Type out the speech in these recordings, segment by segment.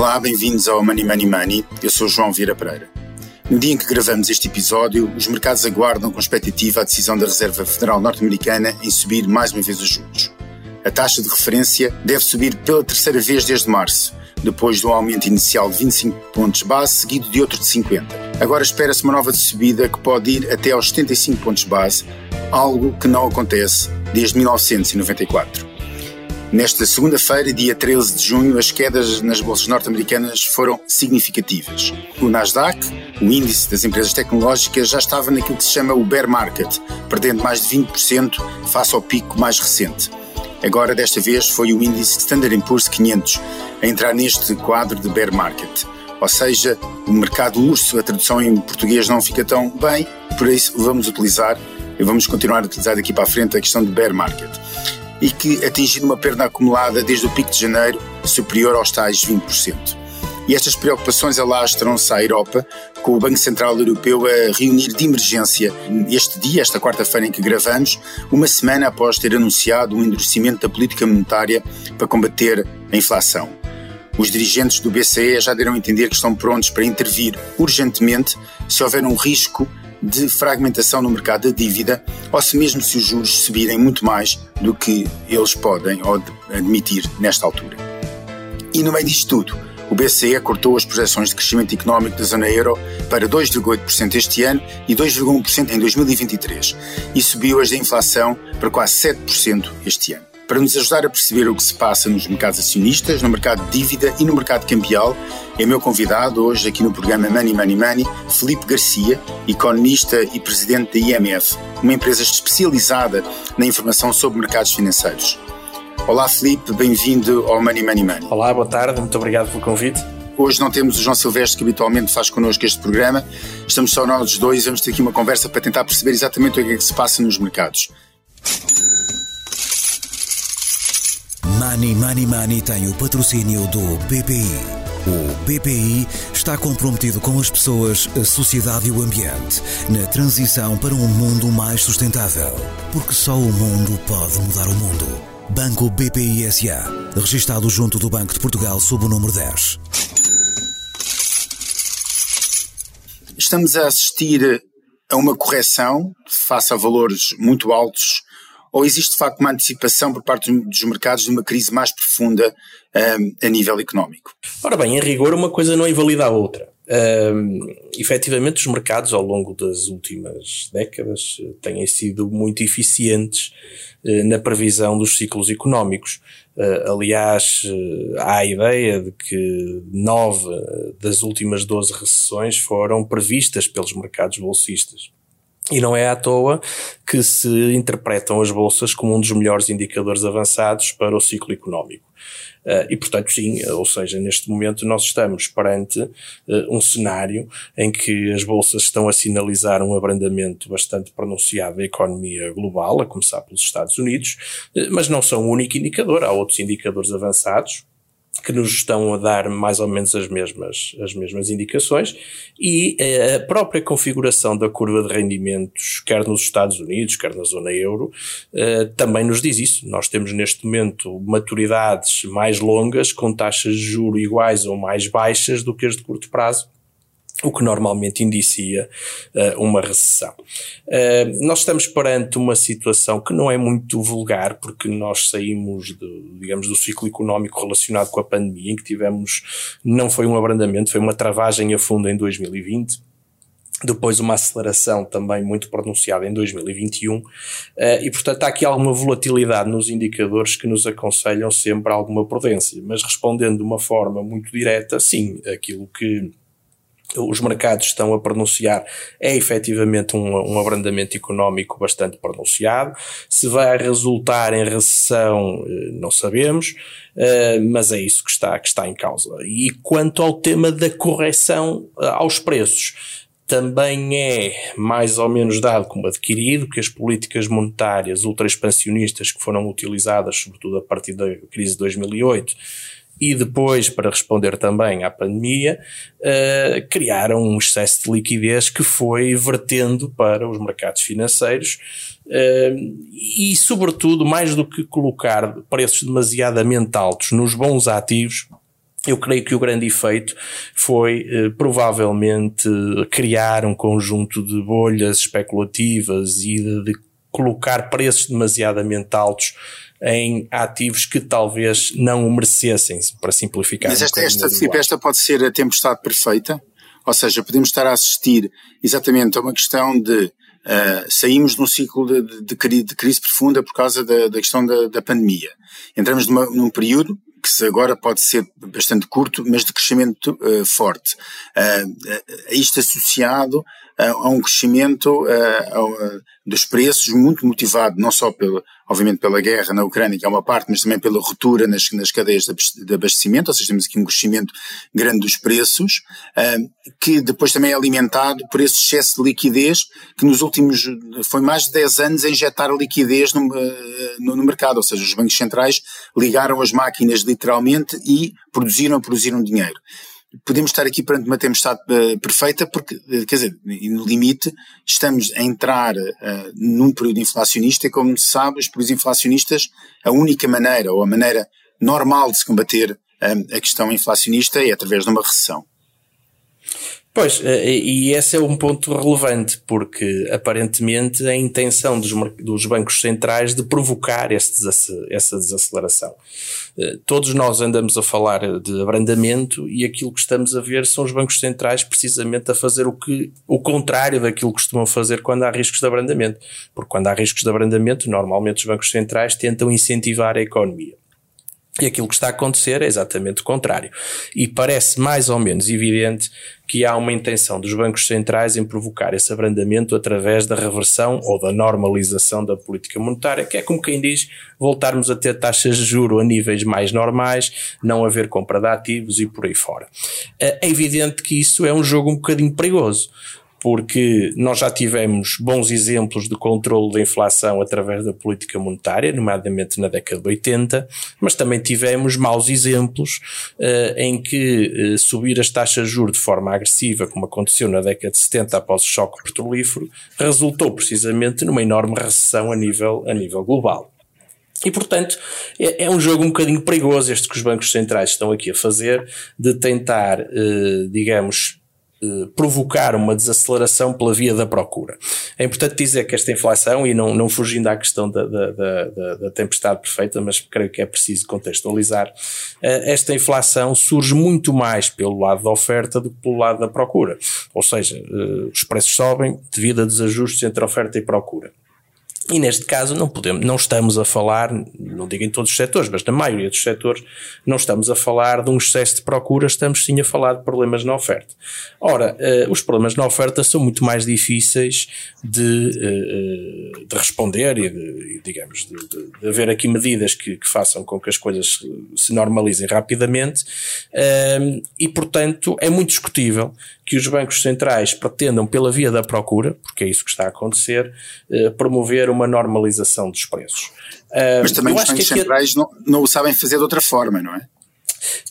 Olá, bem-vindos ao Money Money Money. Eu sou João Vieira Pereira. No dia em que gravamos este episódio, os mercados aguardam com expectativa a decisão da Reserva Federal Norte-Americana em subir mais uma vez os juros. A taxa de referência deve subir pela terceira vez desde março, depois de um aumento inicial de 25 pontos base, seguido de outro de 50. Agora espera-se uma nova subida que pode ir até aos 75 pontos base, algo que não acontece desde 1994. Nesta segunda-feira, dia 13 de junho, as quedas nas bolsas norte-americanas foram significativas. O Nasdaq, o índice das empresas tecnológicas, já estava naquilo que se chama o bear market, perdendo mais de 20% face ao pico mais recente. Agora, desta vez, foi o índice Standard Poor's 500 a entrar neste quadro de bear market. Ou seja, o mercado urso, a tradução em português não fica tão bem, por isso vamos utilizar e vamos continuar a utilizar daqui para a frente a questão de bear market e que atingiu uma perda acumulada desde o pico de janeiro superior aos tais 20%. E estas preocupações alastram-se à Europa, com o Banco Central Europeu a reunir de emergência este dia, esta quarta-feira em que gravamos, uma semana após ter anunciado um endurecimento da política monetária para combater a inflação. Os dirigentes do BCE já deram a entender que estão prontos para intervir urgentemente se houver um risco de fragmentação no mercado da dívida ou se mesmo se os juros subirem muito mais do que eles podem admitir nesta altura. E no meio disto tudo, o BCE cortou as projeções de crescimento económico da zona euro para 2,8% este ano e 2,1% em 2023 e subiu as da inflação para quase 7% este ano. Para nos ajudar a perceber o que se passa nos mercados acionistas, no mercado de dívida e no mercado cambial, é meu convidado hoje aqui no programa Money Money Money, Felipe Garcia, economista e presidente da IMF, uma empresa especializada na informação sobre mercados financeiros. Olá Felipe, bem-vindo ao Money Money Money. Olá, boa tarde, muito obrigado pelo convite. Hoje não temos o João Silvestre que habitualmente faz connosco este programa, estamos só nós dois e vamos ter aqui uma conversa para tentar perceber exatamente o que é que se passa nos mercados. Money Money tem o patrocínio do BPI. O BPI está comprometido com as pessoas, a sociedade e o ambiente na transição para um mundo mais sustentável. Porque só o mundo pode mudar o mundo. Banco BPI SA. Registado junto do Banco de Portugal sob o número 10. Estamos a assistir a uma correção face a valores muito altos ou existe de facto uma antecipação por parte dos mercados de uma crise mais profunda um, a nível económico? Ora bem, em rigor, uma coisa não invalida a outra. Um, efetivamente, os mercados ao longo das últimas décadas têm sido muito eficientes uh, na previsão dos ciclos económicos. Uh, aliás, uh, há a ideia de que nove das últimas doze recessões foram previstas pelos mercados bolsistas. E não é à toa que se interpretam as bolsas como um dos melhores indicadores avançados para o ciclo económico. Uh, e, portanto, sim, ou seja, neste momento nós estamos perante uh, um cenário em que as bolsas estão a sinalizar um abrandamento bastante pronunciado da economia global, a começar pelos Estados Unidos, uh, mas não são o único indicador, há outros indicadores avançados que nos estão a dar mais ou menos as mesmas, as mesmas indicações e eh, a própria configuração da curva de rendimentos, quer nos Estados Unidos, quer na zona euro, eh, também nos diz isso. Nós temos neste momento maturidades mais longas, com taxas de juro iguais ou mais baixas do que as de curto prazo o que normalmente indicia uh, uma recessão. Uh, nós estamos perante uma situação que não é muito vulgar, porque nós saímos, de, digamos, do ciclo económico relacionado com a pandemia, em que tivemos, não foi um abrandamento, foi uma travagem a fundo em 2020, depois uma aceleração também muito pronunciada em 2021 uh, eh, e portanto há aqui alguma volatilidade nos indicadores que nos aconselham sempre alguma prudência, mas respondendo de uma forma muito direta, sim, aquilo que os mercados estão a pronunciar é efetivamente um, um abrandamento económico bastante pronunciado. Se vai resultar em recessão, eh, não sabemos, eh, mas é isso que está, que está em causa. E quanto ao tema da correção eh, aos preços, também é mais ou menos dado como adquirido que as políticas monetárias ultra-expansionistas que foram utilizadas, sobretudo a partir da crise de 2008, e depois, para responder também à pandemia, uh, criaram um excesso de liquidez que foi vertendo para os mercados financeiros uh, e, sobretudo, mais do que colocar preços demasiadamente altos nos bons ativos, Eu creio que o grande efeito foi eh, provavelmente criar um conjunto de bolhas especulativas e de, de colocar preços demasiadamente altos em ativos que talvez não o merecessem, para simplificar. Mas esta, um esta, Filipe, esta pode ser a tempestade perfeita? Ou seja, podemos estar a assistir exatamente a uma questão de uh, saímos de um ciclo de, de, de, crise profunda por causa da, da questão da, da pandemia. Entramos numa, num período que agora pode ser bastante curto, mas de crescimento uh, forte. Uh, isto associado a um crescimento dos preços muito motivado não só pelo, obviamente pela guerra na Ucrânia, que é uma parte, mas também pela ruptura nas, nas cadeias de abastecimento, ou seja, temos aqui um crescimento grande dos preços, que depois também é alimentado por esse excesso de liquidez que nos últimos, foi mais de 10 anos a injetar liquidez no, no, no mercado, ou seja, os bancos centrais ligaram as máquinas literalmente e produziram, produziram dinheiro podemos estar aqui perante uma tempestade uh, perfeita porque, uh, quer dizer, no limite, estamos a entrar uh, num período inflacionista e, como se sabe, os períodos inflacionistas, a única maneira ou a maneira normal de se combater a questão inflacionista é através de uma recessão. Pois, e esse é um ponto relevante, porque aparentemente a intenção dos, dos bancos centrais de provocar esse, essa desaceleração. Todos nós andamos a falar de abrandamento e aquilo que estamos a ver são os bancos centrais precisamente a fazer o, que, o contrário daquilo que costumam fazer quando há riscos de abrandamento. Porque quando há riscos de abrandamento, normalmente os bancos centrais tentam incentivar a economia. E aquilo que está a acontecer é exatamente o contrário. E parece mais ou menos evidente que há uma intenção dos bancos centrais em provocar esse abrandamento através da reversão ou da normalização da política monetária, que é como quem diz, voltarmos a ter taxas de juro a níveis mais normais, não haver compra de ativos e por aí fora. É evidente que isso é um jogo um bocadinho perigoso porque nós já tivemos bons exemplos de controle da inflação através da política monetária, nomeadamente na década de 80, mas também tivemos maus exemplos uh, em que uh, subir as taxas de juros de forma agressiva, como aconteceu na década de 70 após o choque petrolífero, resultou precisamente numa enorme recessão a nível, a nível global. E, portanto, é, é, um jogo um bocadinho perigoso este que os bancos centrais estão aqui a fazer, de tentar, eh, digamos, provocar uma desaceleração pela via da procura. É importante dizer que esta inflação, e não, não fugindo à questão da, da, da, da tempestade perfeita, mas creio que é preciso contextualizar, eh, esta inflação surge muito mais pelo lado da oferta do que pelo lado da procura. Ou seja, eh, os preços sobem devido a desajustes entre oferta e procura. E neste caso não podemos, não estamos a falar, não digo em todos os setores, mas na maioria dos setores, não estamos a falar de um excesso de procura, estamos sim a falar de problemas na oferta. Ora, uh, os problemas na oferta são muito mais difíceis de, uh, de responder e, de, digamos, de, de, haver aqui medidas que, que, façam com que as coisas se normalizem rapidamente uh, e, portanto, é muito discutível que os bancos centrais pretendam, pela via da procura, porque é isso que está a acontecer, promover uma normalização dos preços. Mas também os bancos centrais não, não o sabem fazer de outra forma, não é?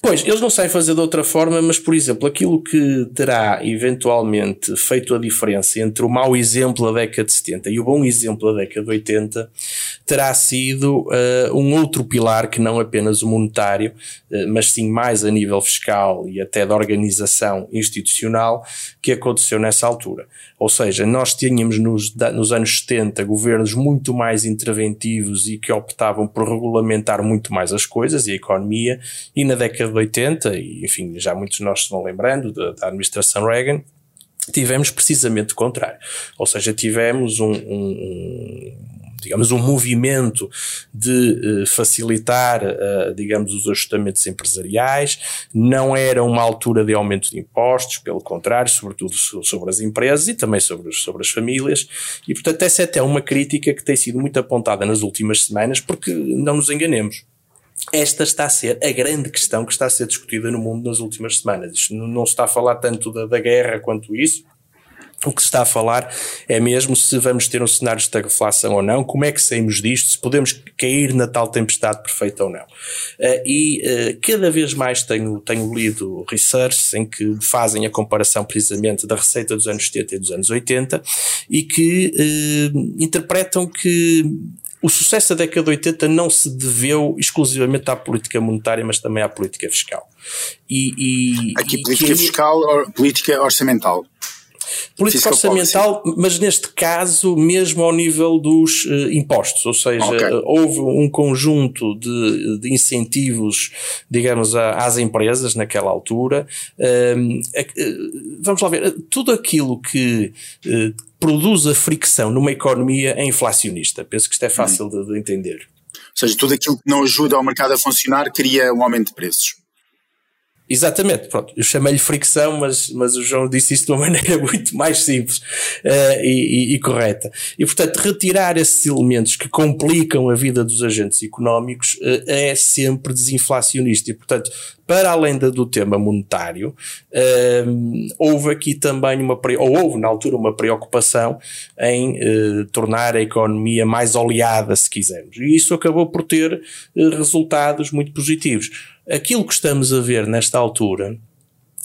Pois, eles não sabem fazer de outra forma, mas, por exemplo, aquilo que terá eventualmente feito a diferença entre o mau exemplo da década de 70 e o bom exemplo da década de 80 terá sido uh, um outro pilar que não apenas o monetário, uh, mas sim mais a nível fiscal e até da organização institucional que aconteceu nessa altura. Ou seja, nós tínhamos nos, nos anos 70 governos muito mais interventivos e que optavam por regulamentar muito mais as coisas e a economia, e na década de 80, e enfim, já muitos de nós se vão lembrando da, da administração Reagan, tivemos precisamente o contrário. Ou seja, tivemos um, um, digamos, um movimento de uh, facilitar, uh, digamos, os ajustamentos empresariais, não era uma altura de aumento de impostos, pelo contrário, sobretudo sobre as empresas e também sobre, sobre as famílias, e portanto essa é até uma crítica que tem sido muito apontada nas últimas semanas, porque não nos enganemos. Esta está a ser a grande questão que está a ser discutida no mundo nas últimas semanas. Isto não se está a falar tanto da, da guerra quanto isso, o que se está a falar é mesmo se vamos ter um cenário de estagflação ou não, como é que saímos disto, se podemos cair na tal tempestade perfeita ou não. Uh, e uh, cada vez mais tenho, tenho lido research em que fazem a comparação precisamente da receita dos anos 70 e dos anos 80 e que uh, interpretam que o sucesso da década de 80 não se deveu exclusivamente à política monetária, mas também à política fiscal. E, e Aqui, e política fiscal, or, política orçamental. Política orçamental, policy. mas neste caso mesmo ao nível dos uh, impostos, ou seja, okay. uh, houve um conjunto de, de incentivos, digamos, a, às empresas naquela altura. Uh, vamos lá ver, tudo aquilo que produz a fricção numa economia é inflacionista. Penso que isto é fácil hum. de, de entender. Ou seja, tudo aquilo que não ajuda ao mercado a funcionar cria um aumento de preços. Exatamente, pronto, eu chamei-lhe fricção, mas, mas o João disse isso de uma maneira muito mais simples uh, e, e, e, correta. E, portanto, retirar esses elementos que complicam a vida dos agentes económicos uh, é sempre desinflacionista. E, portanto, para além do tema monetário, uh, houve aqui também uma, ou houve na altura uma preocupação em tornar a economia mais oleada, se quisermos. E isso acabou por ter resultados muito positivos aquilo que estamos a ver nesta altura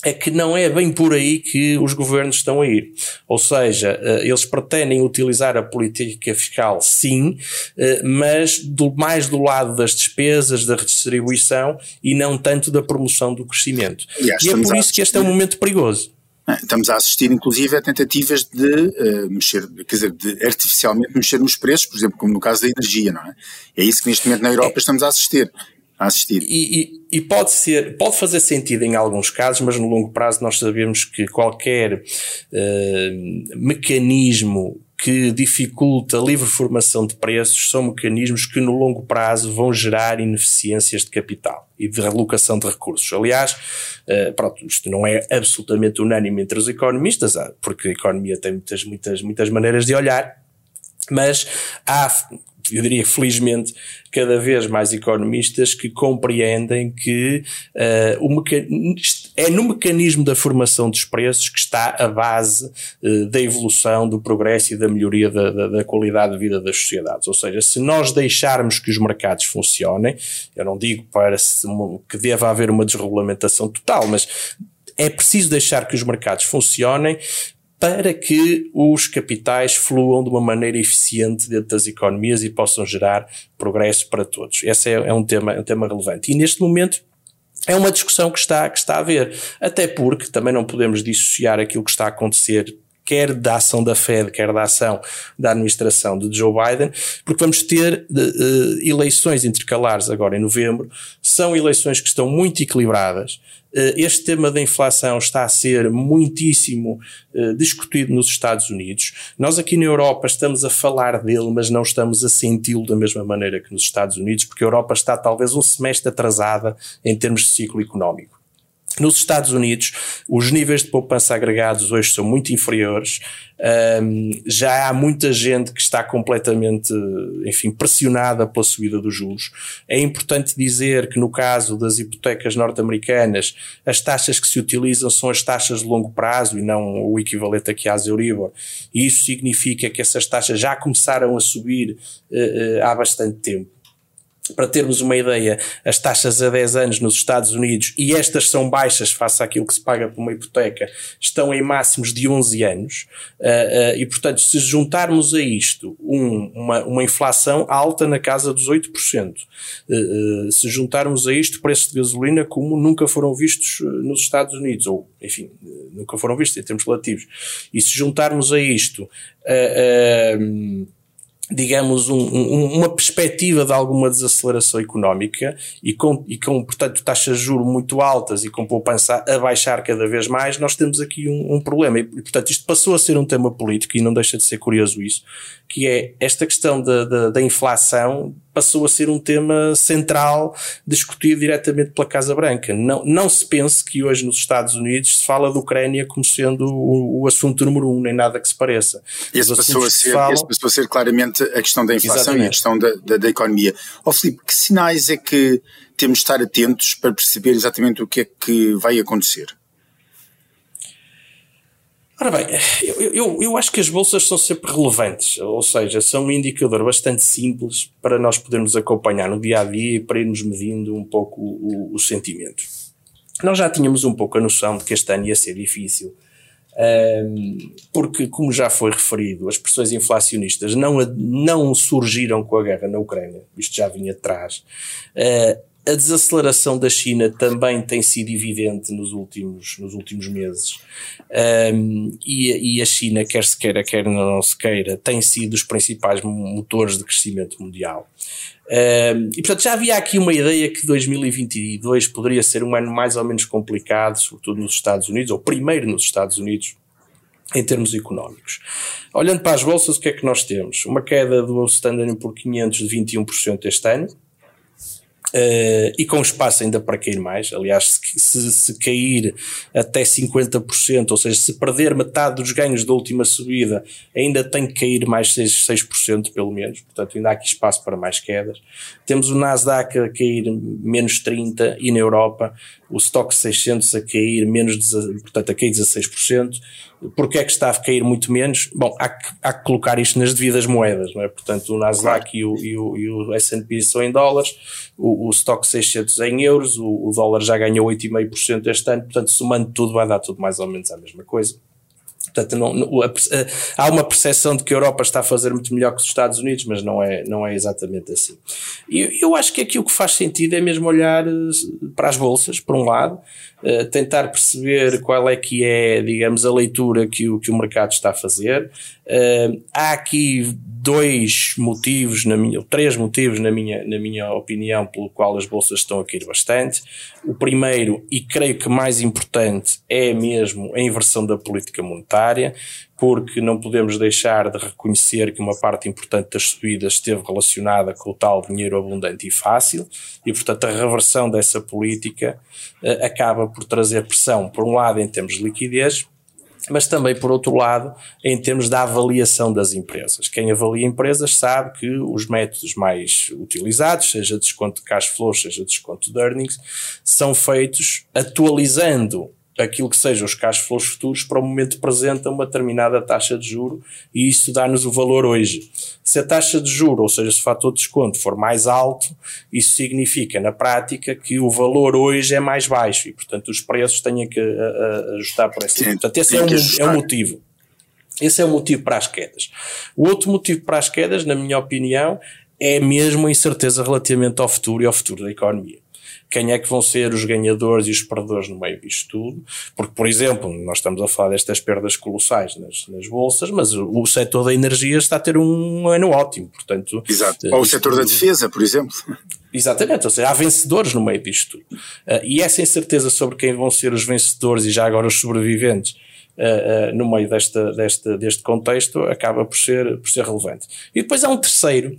é que não é bem por aí que os governos estão a ir. Ou seja, eh, eles pretendem utilizar a política fiscal, sim, eh, mas do, mais do lado das despesas, da redistribuição e não tanto da promoção do crescimento. e é por isso que este é um momento perigoso. Ah, estamos a assistir, inclusive, a tentativas de uh, mexer, quer dizer, de artificialmente mexer nos preços, por exemplo, como no caso da energia, não é? É isso que neste momento na Europa é. estamos a assistir a assistir. E, e, e, pode ser, pode fazer sentido em alguns casos, mas no longo prazo nós sabemos que qualquer uh, mecanismo que dificulta a livre formação de preços são mecanismos que no longo prazo vão gerar ineficiências de capital e de relocação de recursos. Aliás, uh, pronto, isto não é absolutamente unânime entre os economistas, ah, porque a economia tem muitas, muitas, muitas maneiras de olhar, mas há eu diria felizmente, cada vez mais economistas que compreendem que uh, o é no mecanismo da formação dos preços que está a base uh, da evolução, do progresso e da melhoria da, da, da, qualidade de vida das sociedades. Ou seja, se nós deixarmos que os mercados funcionem, eu não digo para que deva haver uma desregulamentação total, mas é preciso deixar que os mercados funcionem para que os capitais fluam de uma maneira eficiente dentro das economias e possam gerar progresso para todos. Esse é, é um, tema, é um tema relevante. E neste momento é uma discussão que está, que está a haver. Até porque também não podemos dissociar aquilo que está a acontecer quer da ação da Fed, quer da ação da administração de Joe Biden, porque vamos ter uh, eleições intercalares agora em novembro, são eleições que estão muito equilibradas. Uh, este tema da inflação está a ser muitíssimo discutido nos Estados Unidos. Nós aqui na Europa estamos a falar dele, mas não estamos a senti-lo da mesma maneira que nos Estados Unidos, porque a Europa está talvez um semestre atrasada em termos de ciclo económico. Nos Estados Unidos, os níveis de poupança agregados hoje são muito inferiores. Um, já há muita gente que está completamente, enfim, pressionada pela subida dos juros. É importante dizer que no caso das hipotecas norte-americanas, as taxas que se utilizam são as taxas de longo prazo e não o equivalente aqui às Euribor. E isso significa que essas taxas já começaram a subir uh, uh, há bastante tempo para termos uma ideia, as taxas a 10 anos nos Estados Unidos, e estas são baixas face àquilo que se paga por uma hipoteca, estão em máximos de 11 anos, uh, uh, e portanto, se juntarmos a isto um, uma, uma inflação alta na casa dos 8%, uh, se juntarmos a isto preços de gasolina como nunca foram vistos nos Estados Unidos, ou enfim, nunca foram vistos em termos relativos, e se juntarmos a isto digamos, um, um, uma perspectiva de alguma desaceleração económica e com, e com, portanto, taxas de juros muito altas e com poupança a baixar cada vez mais, nós temos aqui um, um problema. E, portanto, isto passou a ser um tema político e não deixa de ser curioso isso, que é esta questão da, da, da inflação passou a ser um tema central discutido diretamente pela Casa Branca. Não, não se pense que hoje nos Estados Unidos se fala da Ucrânia como sendo o, o assunto número um, nem nada que se pareça. Esse passou, a ser, falam... esse passou a ser claramente a questão da inflação Exatamente. e a questão da, da, da economia. Ó oh, Filipe, que sinais é que temos de estar atentos para perceber exatamente o que é que vai acontecer? Ora bem, eu, eu, eu, acho que as bolsas são sempre relevantes, ou seja, são um indicador bastante simples para nós podermos acompanhar no dia a dia e para irmos medindo um pouco o, o sentimento. Nós já tínhamos um pouco a noção de que este ano ia ser difícil, porque, como já foi referido, as pressões inflacionistas não, não surgiram com a guerra na Ucrânia, isto já vinha atrás. Uh, a desaceleração da China também tem sido evidente nos últimos, nos últimos meses. Um, e, e, a China, quer se queira, quer não se queira, tem sido os principais motores de crescimento mundial. Um, e portanto já havia aqui uma ideia que 2022 poderia ser um ano mais ou menos complicado, sobretudo nos Estados Unidos, ou primeiro nos Estados Unidos, em termos económicos. Olhando para as bolsas, o que é que nós temos? Uma queda do Standard por 500 de 21% este ano, Uh, e com espaço ainda para cair mais. Aliás, se, se, se, cair até 50%, ou seja, se perder metade dos ganhos da última subida, ainda tem que cair mais 6%, 6% pelo menos. Portanto, ainda há aqui espaço para mais quedas. Temos o Nasdaq a cair menos 30% e na Europa o Stock 600 a cair menos, portanto, a cair 16%. Porquê é que está a cair muito menos? Bom, há que, há que colocar isto nas devidas moedas, não é? Portanto, o Nasdaq e o, e o, e o S&P são em dólares, o, o Stock 600 é em euros, o, o dólar já ganhou 8,5% este ano, portanto, somando tudo vai dar tudo mais ou menos a mesma coisa. Portanto, não, não, a, a, há uma percepção de que a Europa está a fazer muito melhor que os Estados Unidos, mas não é, não é exatamente assim. E eu acho que aqui o que faz sentido é mesmo olhar eh, para as bolsas, por um lado, uh, tentar perceber qual é que é, digamos, a leitura que o, que o mercado está a fazer. Uh, há aqui dois motivos, na minha, três motivos, na minha, na minha opinião, pelo qual as bolsas estão a cair bastante. O primeiro, e creio que mais importante, é mesmo a inversão da política monetária, porque não podemos deixar de reconhecer que uma parte importante das subidas esteve relacionada com o tal dinheiro abundante e fácil, e portanto a reversão dessa política uh, acaba por trazer pressão, por um lado, em termos de liquidez, mas também, por outro lado, em termos da avaliação das empresas. Quem avalia empresas sabe que os métodos mais utilizados, seja desconto de cash flow, seja desconto de earnings, são feitos atualizando aquilo que sejam os cash flows futuros para o momento presente a uma determinada taxa de juro e isso dá-nos o valor hoje. Se a taxa de juro, ou seja, se o fator de desconto for mais alto, isso significa na prática que o valor hoje é mais baixo e portanto os preços têm que a, a, ajustar por esse. Portanto, esse é um, é um motivo. Esse é o motivo para as quedas. O outro motivo para as quedas, na minha opinião, é mesmo a incerteza relativamente ao futuro e ao futuro da economia quem é que vão ser os ganhadores e os perdedores no meio disto tudo. Porque, por exemplo, nós estamos a falar destas perdas colossais nas, nas bolsas, mas o, o setor da energia está a ter um ano ótimo, portanto... Exato. Ou o setor da defesa, por exemplo. Exatamente, ou seja, há vencedores no meio disto tudo. Uh, e essa incerteza sobre quem vão ser os vencedores e já agora os sobreviventes uh, uh, no meio desta, desta, deste contexto acaba por ser, por ser relevante. E depois há um terceiro,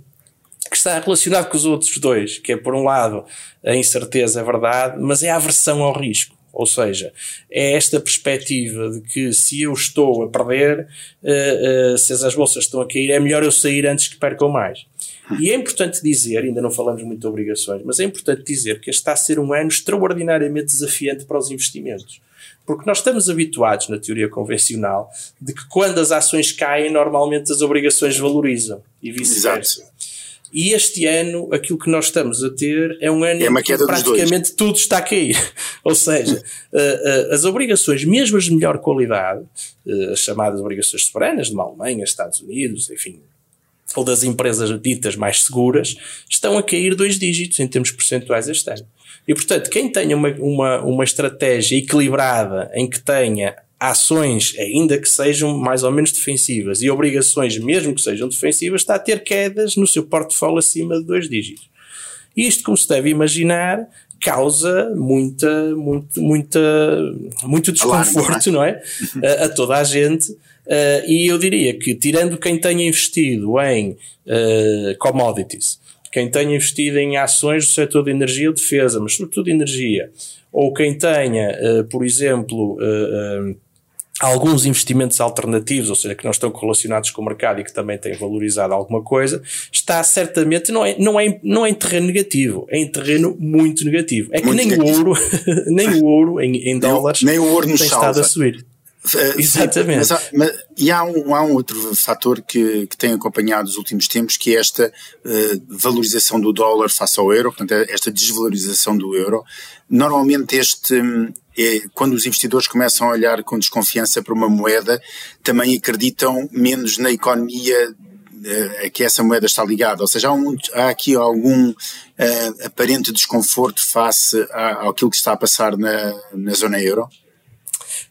que está relacionado com os outros dois, que é por um lado a incerteza é verdade, mas é a aversão ao risco. Ou seja, é esta perspectiva de que se eu estou a perder, uh, uh, se as bolsas estão a cair, é melhor eu sair antes que percam mais. E é importante dizer, ainda não falamos muito de obrigações, mas é importante dizer que este está a ser um ano extraordinariamente desafiante para os investimentos. Porque nós estamos habituados, na teoria convencional, de que quando as ações caem, normalmente as obrigações valorizam e vice-versa. E este ano, aquilo que nós estamos a ter é um ano é em que praticamente tudo está a cair. Ou seja, uh, uh, as obrigações, mesmo as de melhor qualidade, uh, as chamadas obrigações soberanas de uma Alemanha, Estados Unidos, enfim, ou das empresas ditas mais seguras, estão a cair dois dígitos em termos percentuais este ano. E, portanto, quem tenha uma, uma, uma estratégia equilibrada em que tenha ações, ainda que sejam mais ou menos defensivas, e obrigações, mesmo que sejam defensivas, está a ter quedas no seu portfólio acima de dois dígitos. Isto, como se deve imaginar, causa muita, muito, muita, muito desconforto, não é? a, a toda a gente. Uh, e eu diria que, tirando quem tenha investido em uh, commodities, quem tenha investido em ações do setor de energia ou defesa, mas sobretudo energia, ou quem tenha, uh, por exemplo, alguns investimentos alternativos, ou seja, que não estão correlacionados com o mercado e que também têm valorizado alguma coisa, está certamente, não é, não é, não é em terreno negativo, é em terreno muito negativo. É que muito nem negativo. o ouro, nem o ouro em, em dólares nem, nem o ouro tem salva. estado a subir. Exatamente. Mas mas, e há um, há um outro fator que, que tem acompanhado os últimos tempos, que é esta uh, valorização do dólar face ao euro, portanto, é esta desvalorização do euro. Normalmente, este, é, quando os investidores começam a olhar com desconfiança para uma moeda, também acreditam menos na economia a que essa moeda está ligada, ou seja, há, um, há aqui algum uh, aparente desconforto face àquilo que está a passar na, na zona euro?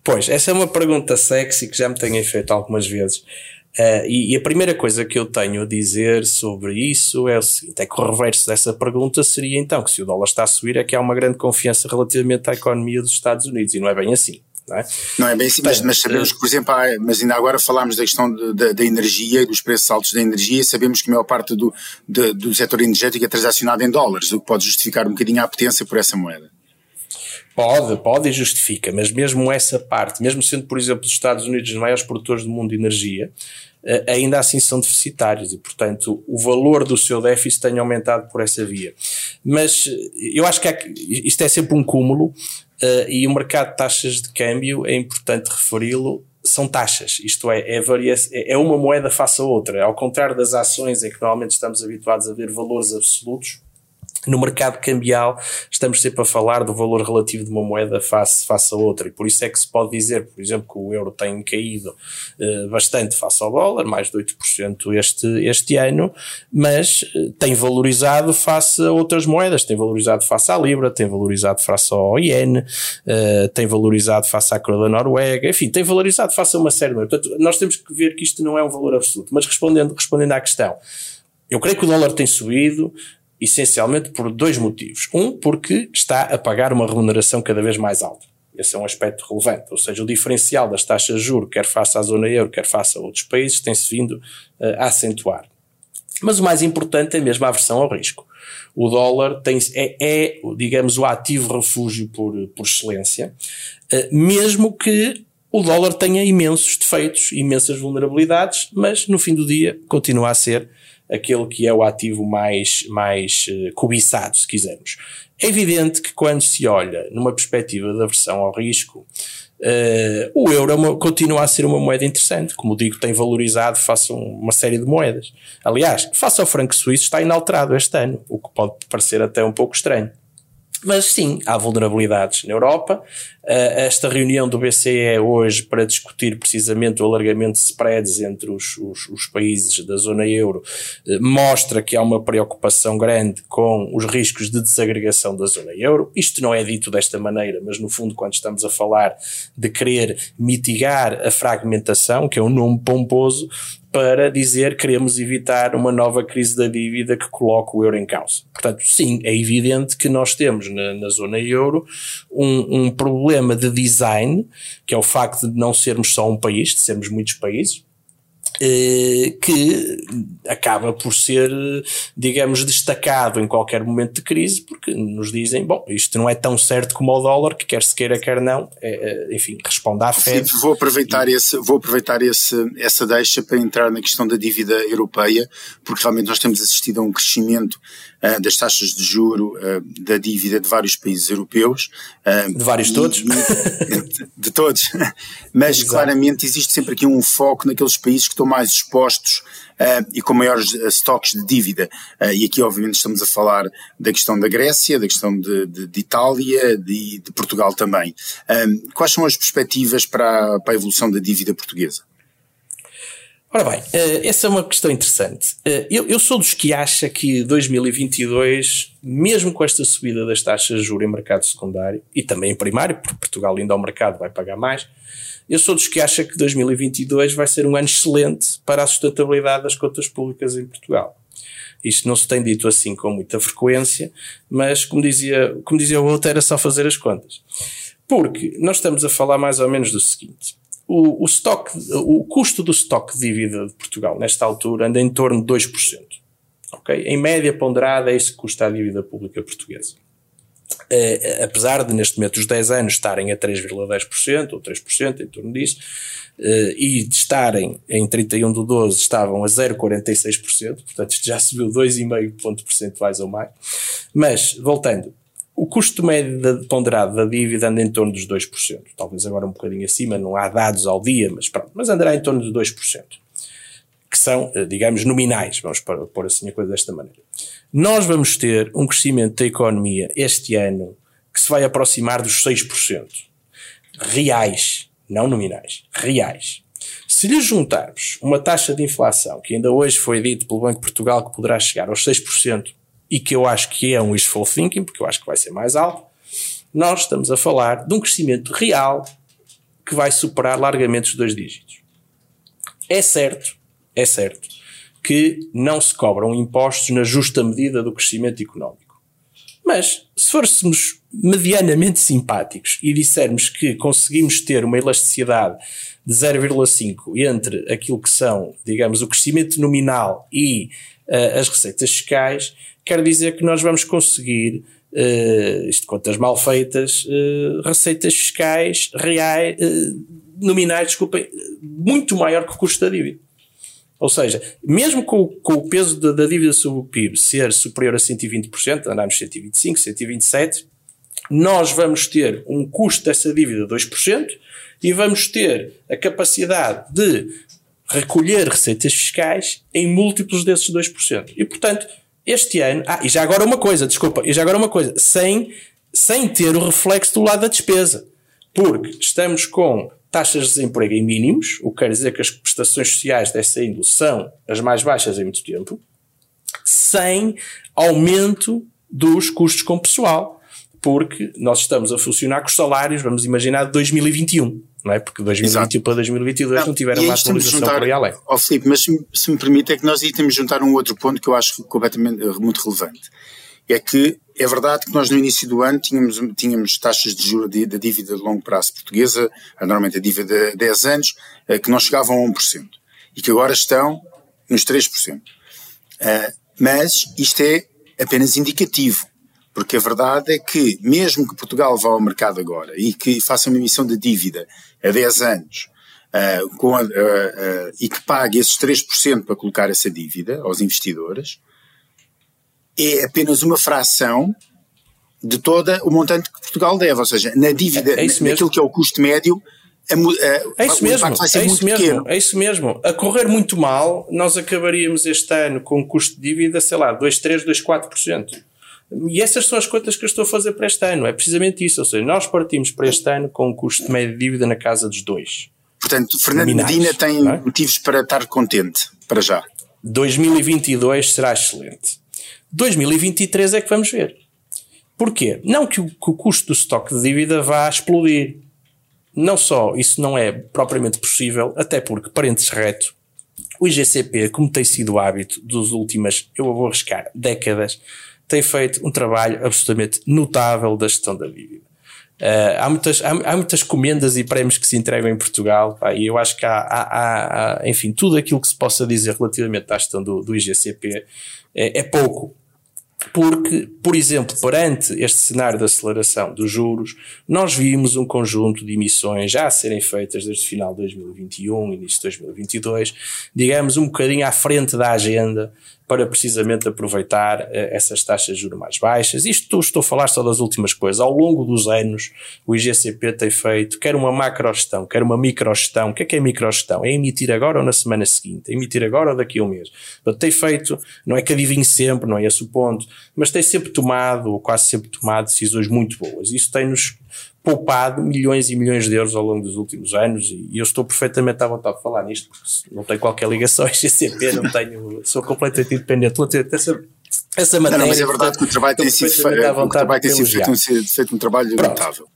Pois, essa é uma pergunta sexy que já me tenho feito algumas vezes. Uh, e, e, a primeira coisa que eu tenho a dizer sobre isso é o seguinte: é que o reverso dessa pergunta seria então que se o dólar está a subir é que há uma grande confiança relativamente à economia dos Estados Unidos e não é bem assim. Não é, não é bem assim, mas, mas sabemos que, por exemplo, há, mas ainda agora falámos da questão da energia e dos preços altos da energia, sabemos que a maior parte do, de, do setor energético é transacionado em dólares, o que pode justificar um bocadinho a potência por essa moeda. Pode, pode e justifica, mas mesmo essa parte, mesmo sendo, por exemplo, os Estados Unidos os maiores produtores do mundo de energia, eh, ainda assim são deficitários e, portanto, o valor do seu déficit tem aumentado por essa via. Mas eh, eu acho que há, isto é sempre um cúmulo uh, e o mercado de taxas de câmbio, é importante referi-lo, são taxas, isto é, é, é, é uma moeda face a outra. Ao contrário das ações em que normalmente estamos habituados a ver valores absolutos, no mercado cambial estamos sempre a falar do valor relativo de uma moeda face, face a outra. E por isso é que se pode dizer, por exemplo, que o euro tem caído eh, bastante face ao dólar, mais de 8% este, este ano, mas eh, tem valorizado face a outras moedas, tem valorizado face à Libra, tem valorizado face ao Iene, eh, tem valorizado face à coroa da Noruega, enfim, tem valorizado face a uma série de moedas. Portanto, nós temos que ver que isto não é um valor absoluto, mas respondendo, respondendo à questão, eu creio que o dólar tem subido, essencialmente por dois motivos. Um, porque está a pagar uma remuneração cada vez mais alta. Esse é um aspecto relevante. Ou seja, o diferencial das taxas de juros, quer face à zona euro, quer face a outros países, tem-se vindo uh, a acentuar. Mas o mais importante é mesmo a aversão ao risco. O dólar tem, é, é digamos, o ativo refúgio por, por excelência, uh, mesmo que o dólar tenha imensos defeitos, imensas vulnerabilidades, mas no fim do dia continua a ser aquele que é o ativo mais, mais uh, cobiçado, se quisermos. É evidente que quando se olha numa perspectiva de aversão ao risco, uh, o euro é uma, continua a ser uma moeda interessante. Como digo, tem valorizado face a uma série de moedas. Aliás, face ao franco suíço está inalterado este ano, o que pode parecer até um pouco estranho. Mas sim, há vulnerabilidades na Europa. Uh, esta reunião do BCE é hoje para discutir precisamente o alargamento de spreads entre os, os, os países da zona euro uh, mostra que há uma preocupação grande com os riscos de desagregação da zona euro. Isto não é dito desta maneira, mas no fundo, quando estamos a falar de querer mitigar a fragmentação, que é um nome pomposo, para dizer que queremos evitar uma nova crise da dívida que coloque o euro em causa. Portanto, sim, é evidente que nós temos na, na zona euro um, um problema de design, que é o facto de não sermos só um país, de sermos muitos países, que acaba por ser, digamos, destacado em qualquer momento de crise, porque nos dizem, bom, isto não é tão certo como o dólar, que quer se queira, quer não, é, é, enfim, responde à fé. Sim, vou aproveitar, esse, vou aproveitar esse, essa deixa para entrar na questão da dívida europeia, porque realmente nós temos assistido a um crescimento das taxas de juro uh, da dívida de vários países europeus. Uh, de vários e, todos? de, de todos. Mas Exato. claramente existe sempre aqui um foco naqueles países que estão mais expostos Uh, e com maiores uh, estoques de dívida. Uh, e aqui, obviamente, estamos a falar da questão da Grécia, da questão de, de, de Itália e de, de, Portugal também. quais são as perspectivas para a, para a evolução da dívida portuguesa? Ora bem, uh, essa é uma questão interessante. Uh, eu, eu, sou dos que acha que 2022, mesmo com esta subida das taxas de juros em mercado secundário e também em primário, porque Portugal ainda ao mercado vai pagar mais, eu sou dos que acha que 2022 vai ser um ano excelente para a sustentabilidade das contas públicas em Portugal. Isto não se tem dito assim com muita frequência, mas como dizia, como dizia o outro, era só fazer as contas. Porque nós estamos a falar mais ou menos do seguinte o, o, stock, o custo do estoque de dívida de Portugal, nesta altura, anda em torno de 2%. Okay? Em média ponderada, é isso que custa a dívida pública portuguesa. Uh, apesar de neste momento os 10 anos estarem a 3,10% ou 3%, em torno disso, uh, e de estarem em 31 de 12 estavam a 0,46%, portanto isto já subiu 2,5 pontos percentuais ou mais. Mas, voltando, o custo médio ponderado da dívida anda em torno dos 2%. Talvez agora um bocadinho acima, não há dados ao dia, mas pronto, mas andará em torno de 2%. Que são, eh, digamos, nominais, vamos pôr assim a coisa desta maneira. Nós vamos ter um crescimento da economia este ano que se vai aproximar dos 6%. Reais, não nominais, reais. Se lhe juntarmos uma taxa de inflação, que ainda hoje foi dito pelo Banco de Portugal que poderá chegar aos 6%, e que eu acho que é um wishful thinking, porque eu acho que vai ser mais alto, nós estamos a falar de um crescimento real que vai superar largamente os dois dígitos. É certo, é certo, que não se cobram impostos na justa medida do crescimento económico. Mas, se fôssemos medianamente simpáticos e dissermos que conseguimos ter uma elasticidade de 0,5 entre aquilo que são, digamos, o crescimento nominal e uh, as receitas fiscais, quer dizer que nós vamos conseguir, uh, isto contas mal feitas, uh, receitas fiscais reais, uh, nominais, desculpem, muito maior que o custo da dívida. Ou seja, mesmo com, com o peso da, da, dívida sobre o PIB ser superior a 120%, andarmos 125%, 127%, nós vamos ter um custo dessa dívida de 2% e vamos ter a capacidade de recolher receitas fiscais em múltiplos desses 2%. E, portanto, este ano, ah, e já agora uma coisa, desculpa, e já agora uma coisa, sem, sem ter o reflexo do lado da despesa. Porque estamos com taxas de desemprego em mínimos, o que quer dizer que as prestações sociais dessa índole são as mais baixas em muito tempo, sem aumento dos custos com pessoal, porque nós estamos a funcionar com os salários, vamos imaginar, de 2021 não é? Porque 2021 Exato. para 2022 não, não tiveram uma atualização juntar, para ir além. Ó Filipe, mas se, se me permite, é que nós aí temos de juntar um outro ponto que eu acho completamente eh, muito relevante. É que é verdade que nós no início do ano tínhamos, tínhamos taxas de juros da dívida de longo prazo portuguesa, normalmente a dívida de 10 anos, eh, que não chegavam a 1%. E que agora estão nos 3%. Eh, mas isto é apenas indicativo. Porque a verdade é que, mesmo que Portugal vá ao mercado agora e que faça uma emissão de dívida a 10 anos uh, a, uh, uh, e que pague esses 3% para colocar essa dívida aos investidores, é apenas uma fração de toda o montante que Portugal deve. Ou seja, na dívida, é, é naquilo que é o custo médio, a, a, é isso mesmo, é isso mesmo, pequeno. é isso mesmo. A correr muito mal, nós acabaríamos este ano com um custo de dívida, sei lá, 2, 3, 2, 4%. E essas são as contas que eu estou a fazer para este ano. É precisamente isso. Ou seja, nós partimos para este ano com um custo médio de dívida na casa dos dois. Portanto, Fernando Medina tem é? motivos para estar contente, para já. 2022 será excelente. 2023 é que vamos ver. Porquê? Não que o, que o custo do estoque de dívida vá explodir. Não só isso não é propriamente possível, até porque, parênteses reto, o IGCP, como tem sido o hábito dos últimas, eu vou arriscar, décadas, tem feito um trabalho absolutamente notável da gestão da dívida. Uh, há, muitas, há, há, muitas comendas e prémios que se entregam em Portugal pá, e eu acho que há, há, há, enfim, tudo aquilo que se possa dizer relativamente à gestão do, do IGCP é, é pouco porque, por exemplo, perante este cenário de aceleração dos juros, nós vimos um conjunto de emissões já a serem feitas desde o final de 2021, início de 2022, digamos um bocadinho à frente da agenda para precisamente aproveitar uh, essas taxas de juros mais baixas. Isto estou a falar só das últimas coisas. Ao longo dos anos, o IGCP tem feito quer uma macro-gestão, quer uma micro-gestão. O que é que é micro-gestão? É emitir agora ou na semana seguinte? É emitir agora ou daqui a um mês? Tem feito, não é que adivinhe sempre, não é esse o ponto, mas tem sempre tomado, ou quase sempre tomado, decisões muito boas. Isso tem-nos poupado milhões e milhões de euros ao longo dos últimos anos e, eu estou perfeitamente à vontade de falar nisto, porque não tenho qualquer ligação a GCP, não tenho, sou completamente independente. Essa, essa matéria. Não, mas é verdade que o trabalho tem sido, feito, o trabalho tem sido feito, um, feito um trabalho Pronto. notável.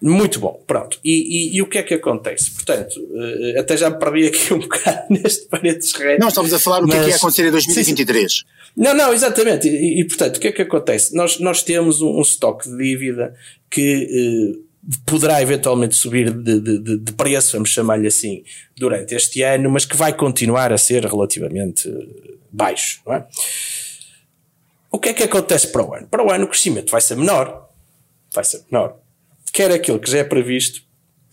Muito bom, pronto. E, e, e, o que é que acontece? Portanto, uh, até já me perdi aqui um bocado neste paredes reto. Não, estamos a falar o que é que ia acontecer em 2023. Sim, sim. Não, não, exatamente. E, e, portanto, o que é que acontece? Nós, nós temos um, um estoque de dívida que uh, poderá eventualmente subir de, de, de preço, vamos chamar-lhe assim, durante este ano, mas que vai continuar a ser relativamente baixo. Não é? O que é que acontece para o ano? Para o ano o crescimento vai ser menor. Vai ser menor quer aquilo que já é previsto,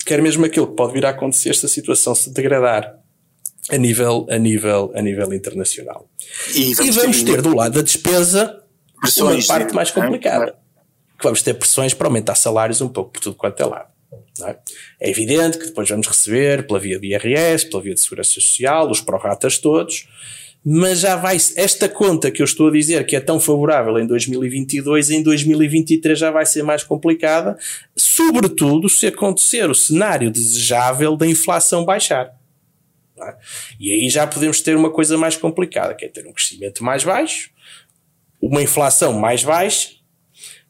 quer mesmo aquilo que pode vir a acontecer se a situação se degradar a nível, a nível, a nível internacional. E vamos, e vamos ter, do lado da despesa uma parte mais complicada. que vamos ter pressões para aumentar salários um pouco por tudo quanto é lado. É? é? evidente que depois vamos receber pela via de IRS, pela via de Segurança Social, os prorratas todos, mas já vai, esta conta que eu estou a dizer que é tão favorável em 2022, em 2023 já vai ser mais complicada, sobretudo se acontecer o cenário desejável da inflação baixar. É? E aí já podemos ter uma coisa mais complicada, que é ter um crescimento mais baixo, uma inflação mais baixa,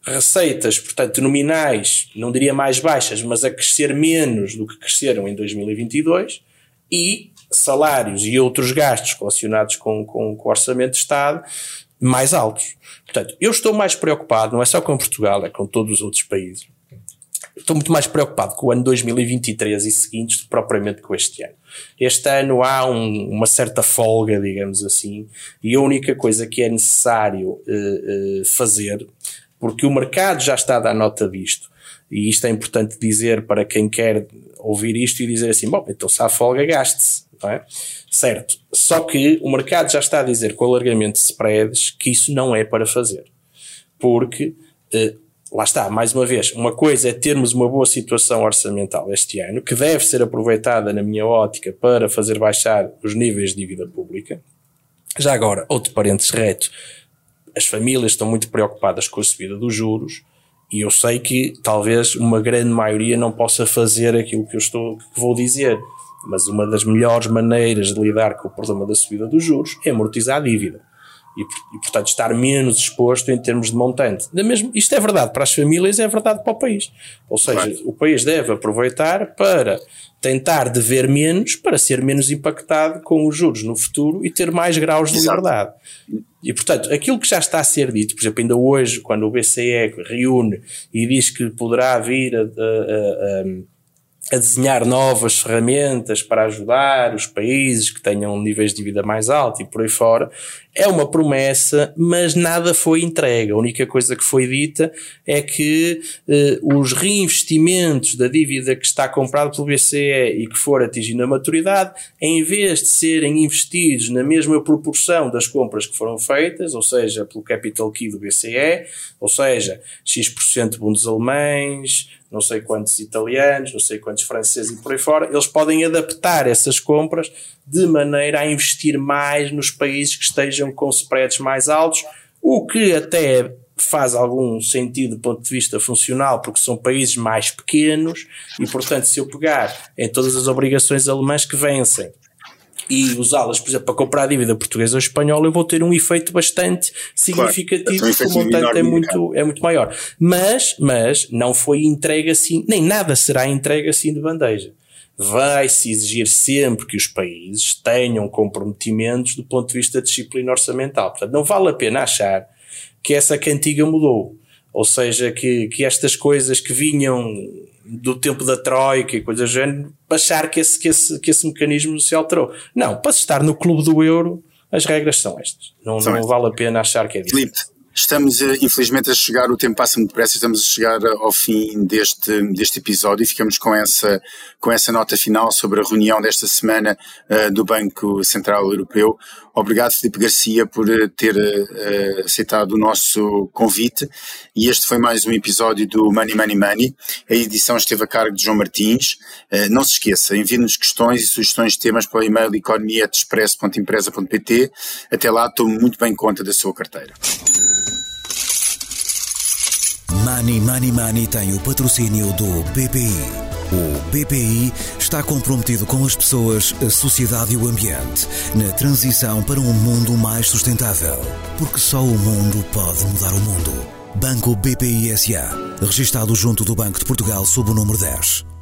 receitas, portanto, nominais, não diria mais baixas, mas a crescer menos do que cresceram em 2022, e salários e outros gastos relacionados com, com, com o orçamento de Estado mais altos. Portanto, eu estou mais preocupado, não é só com Portugal, é com todos os outros países. Estou muito mais preocupado com o ano 2023 e seguintes propriamente com este ano. Este ano há um, uma certa folga, digamos assim, e a única coisa que é necessário uh, uh, fazer, porque o mercado já está a dar nota disto, e isto é importante dizer para quem quer ouvir isto e dizer assim: bom, então se há folga, gaste-se. É? Certo. Só que o mercado já está a dizer com o alargamento de spreads que isso não é para fazer. Porque, eh, lá está, mais uma vez, uma coisa é termos uma boa situação orçamental este ano, que deve ser aproveitada, na minha ótica, para fazer baixar os níveis de dívida pública. Já agora, outro parênteses reto, as famílias estão muito preocupadas com a subida dos juros e eu sei que talvez uma grande maioria não possa fazer aquilo que eu estou, que vou dizer. Mas uma das melhores maneiras de lidar com o problema da subida dos juros é amortizar a dívida. E, e, portanto, estar menos exposto em termos de montante. Da mesmo, isto é verdade para as famílias, é verdade para o país. Ou seja, claro. o país deve aproveitar para tentar dever menos, para ser menos impactado com os juros no futuro e ter mais graus de Exato. liberdade. E, portanto, aquilo que já está a ser dito, por exemplo, ainda hoje, quando o BCE reúne e diz que poderá vir a, a, a, a desenhar novas ferramentas para ajudar os países que tenham níveis de vida mais altos e por aí fora, é uma promessa, mas nada foi entregue. A única coisa que foi dita é que eh, os reinvestimentos da dívida que está comprada pelo BCE e que for atingindo a maturidade, em vez de serem investidos na mesma proporção das compras que foram feitas, ou seja, pelo capital key do BCE, ou seja, X% bundos alemães, não sei quantos italianos, não sei quantos franceses e por aí fora, eles podem adaptar essas compras de maneira a investir mais nos países que estejam com spreads mais altos, o que até faz algum sentido do ponto de vista funcional, porque são países mais pequenos e, portanto, se eu pegar em todas as obrigações alemãs que vencem e usá-las, por exemplo, para comprar a dívida portuguesa ou espanhola, eu vou ter um efeito bastante significativo, claro, porque o montante é muito, é muito maior. Mas, mas não foi entregue assim, nem nada será entregue assim de bandeja vai-se exigir sempre que os países tenham comprometimentos do ponto de vista da disciplina orçamental. Portanto, não vale a pena achar que essa cantiga mudou. Ou seja, que, que estas coisas que vinham do tempo da Troika e coisas do género, achar que esse, que, esse, que esse mecanismo se alterou. Não, para se estar no clube do euro, as regras são estas. Não, não vale a pena achar que é diferente. Estamos, eh, infelizmente, a chegar, o tempo passa muito depressa, estamos a chegar eh, ao fim deste, deste episódio e ficamos com essa, com essa nota final sobre a reunião desta semana uh, do Banco Central Europeu. Obrigado, Felipe Garcia, por ter uh, aceitado o nosso convite e este foi mais um episódio do Money Money Money. A edição esteve a cargo de João Martins. Uh, não se esqueça, envie-nos questões e sugestões de temas para o e-mail economia.express.empresa.pt. Até lá, tome muito bem conta da sua carteira. Money Money Money tem o patrocínio do BPI. O BPI está comprometido com as pessoas, a sociedade e o ambiente na transição para um mundo mais sustentável. Porque só o mundo pode mudar o mundo. Banco BPI SA. Registado junto do Banco de Portugal sob o número 10.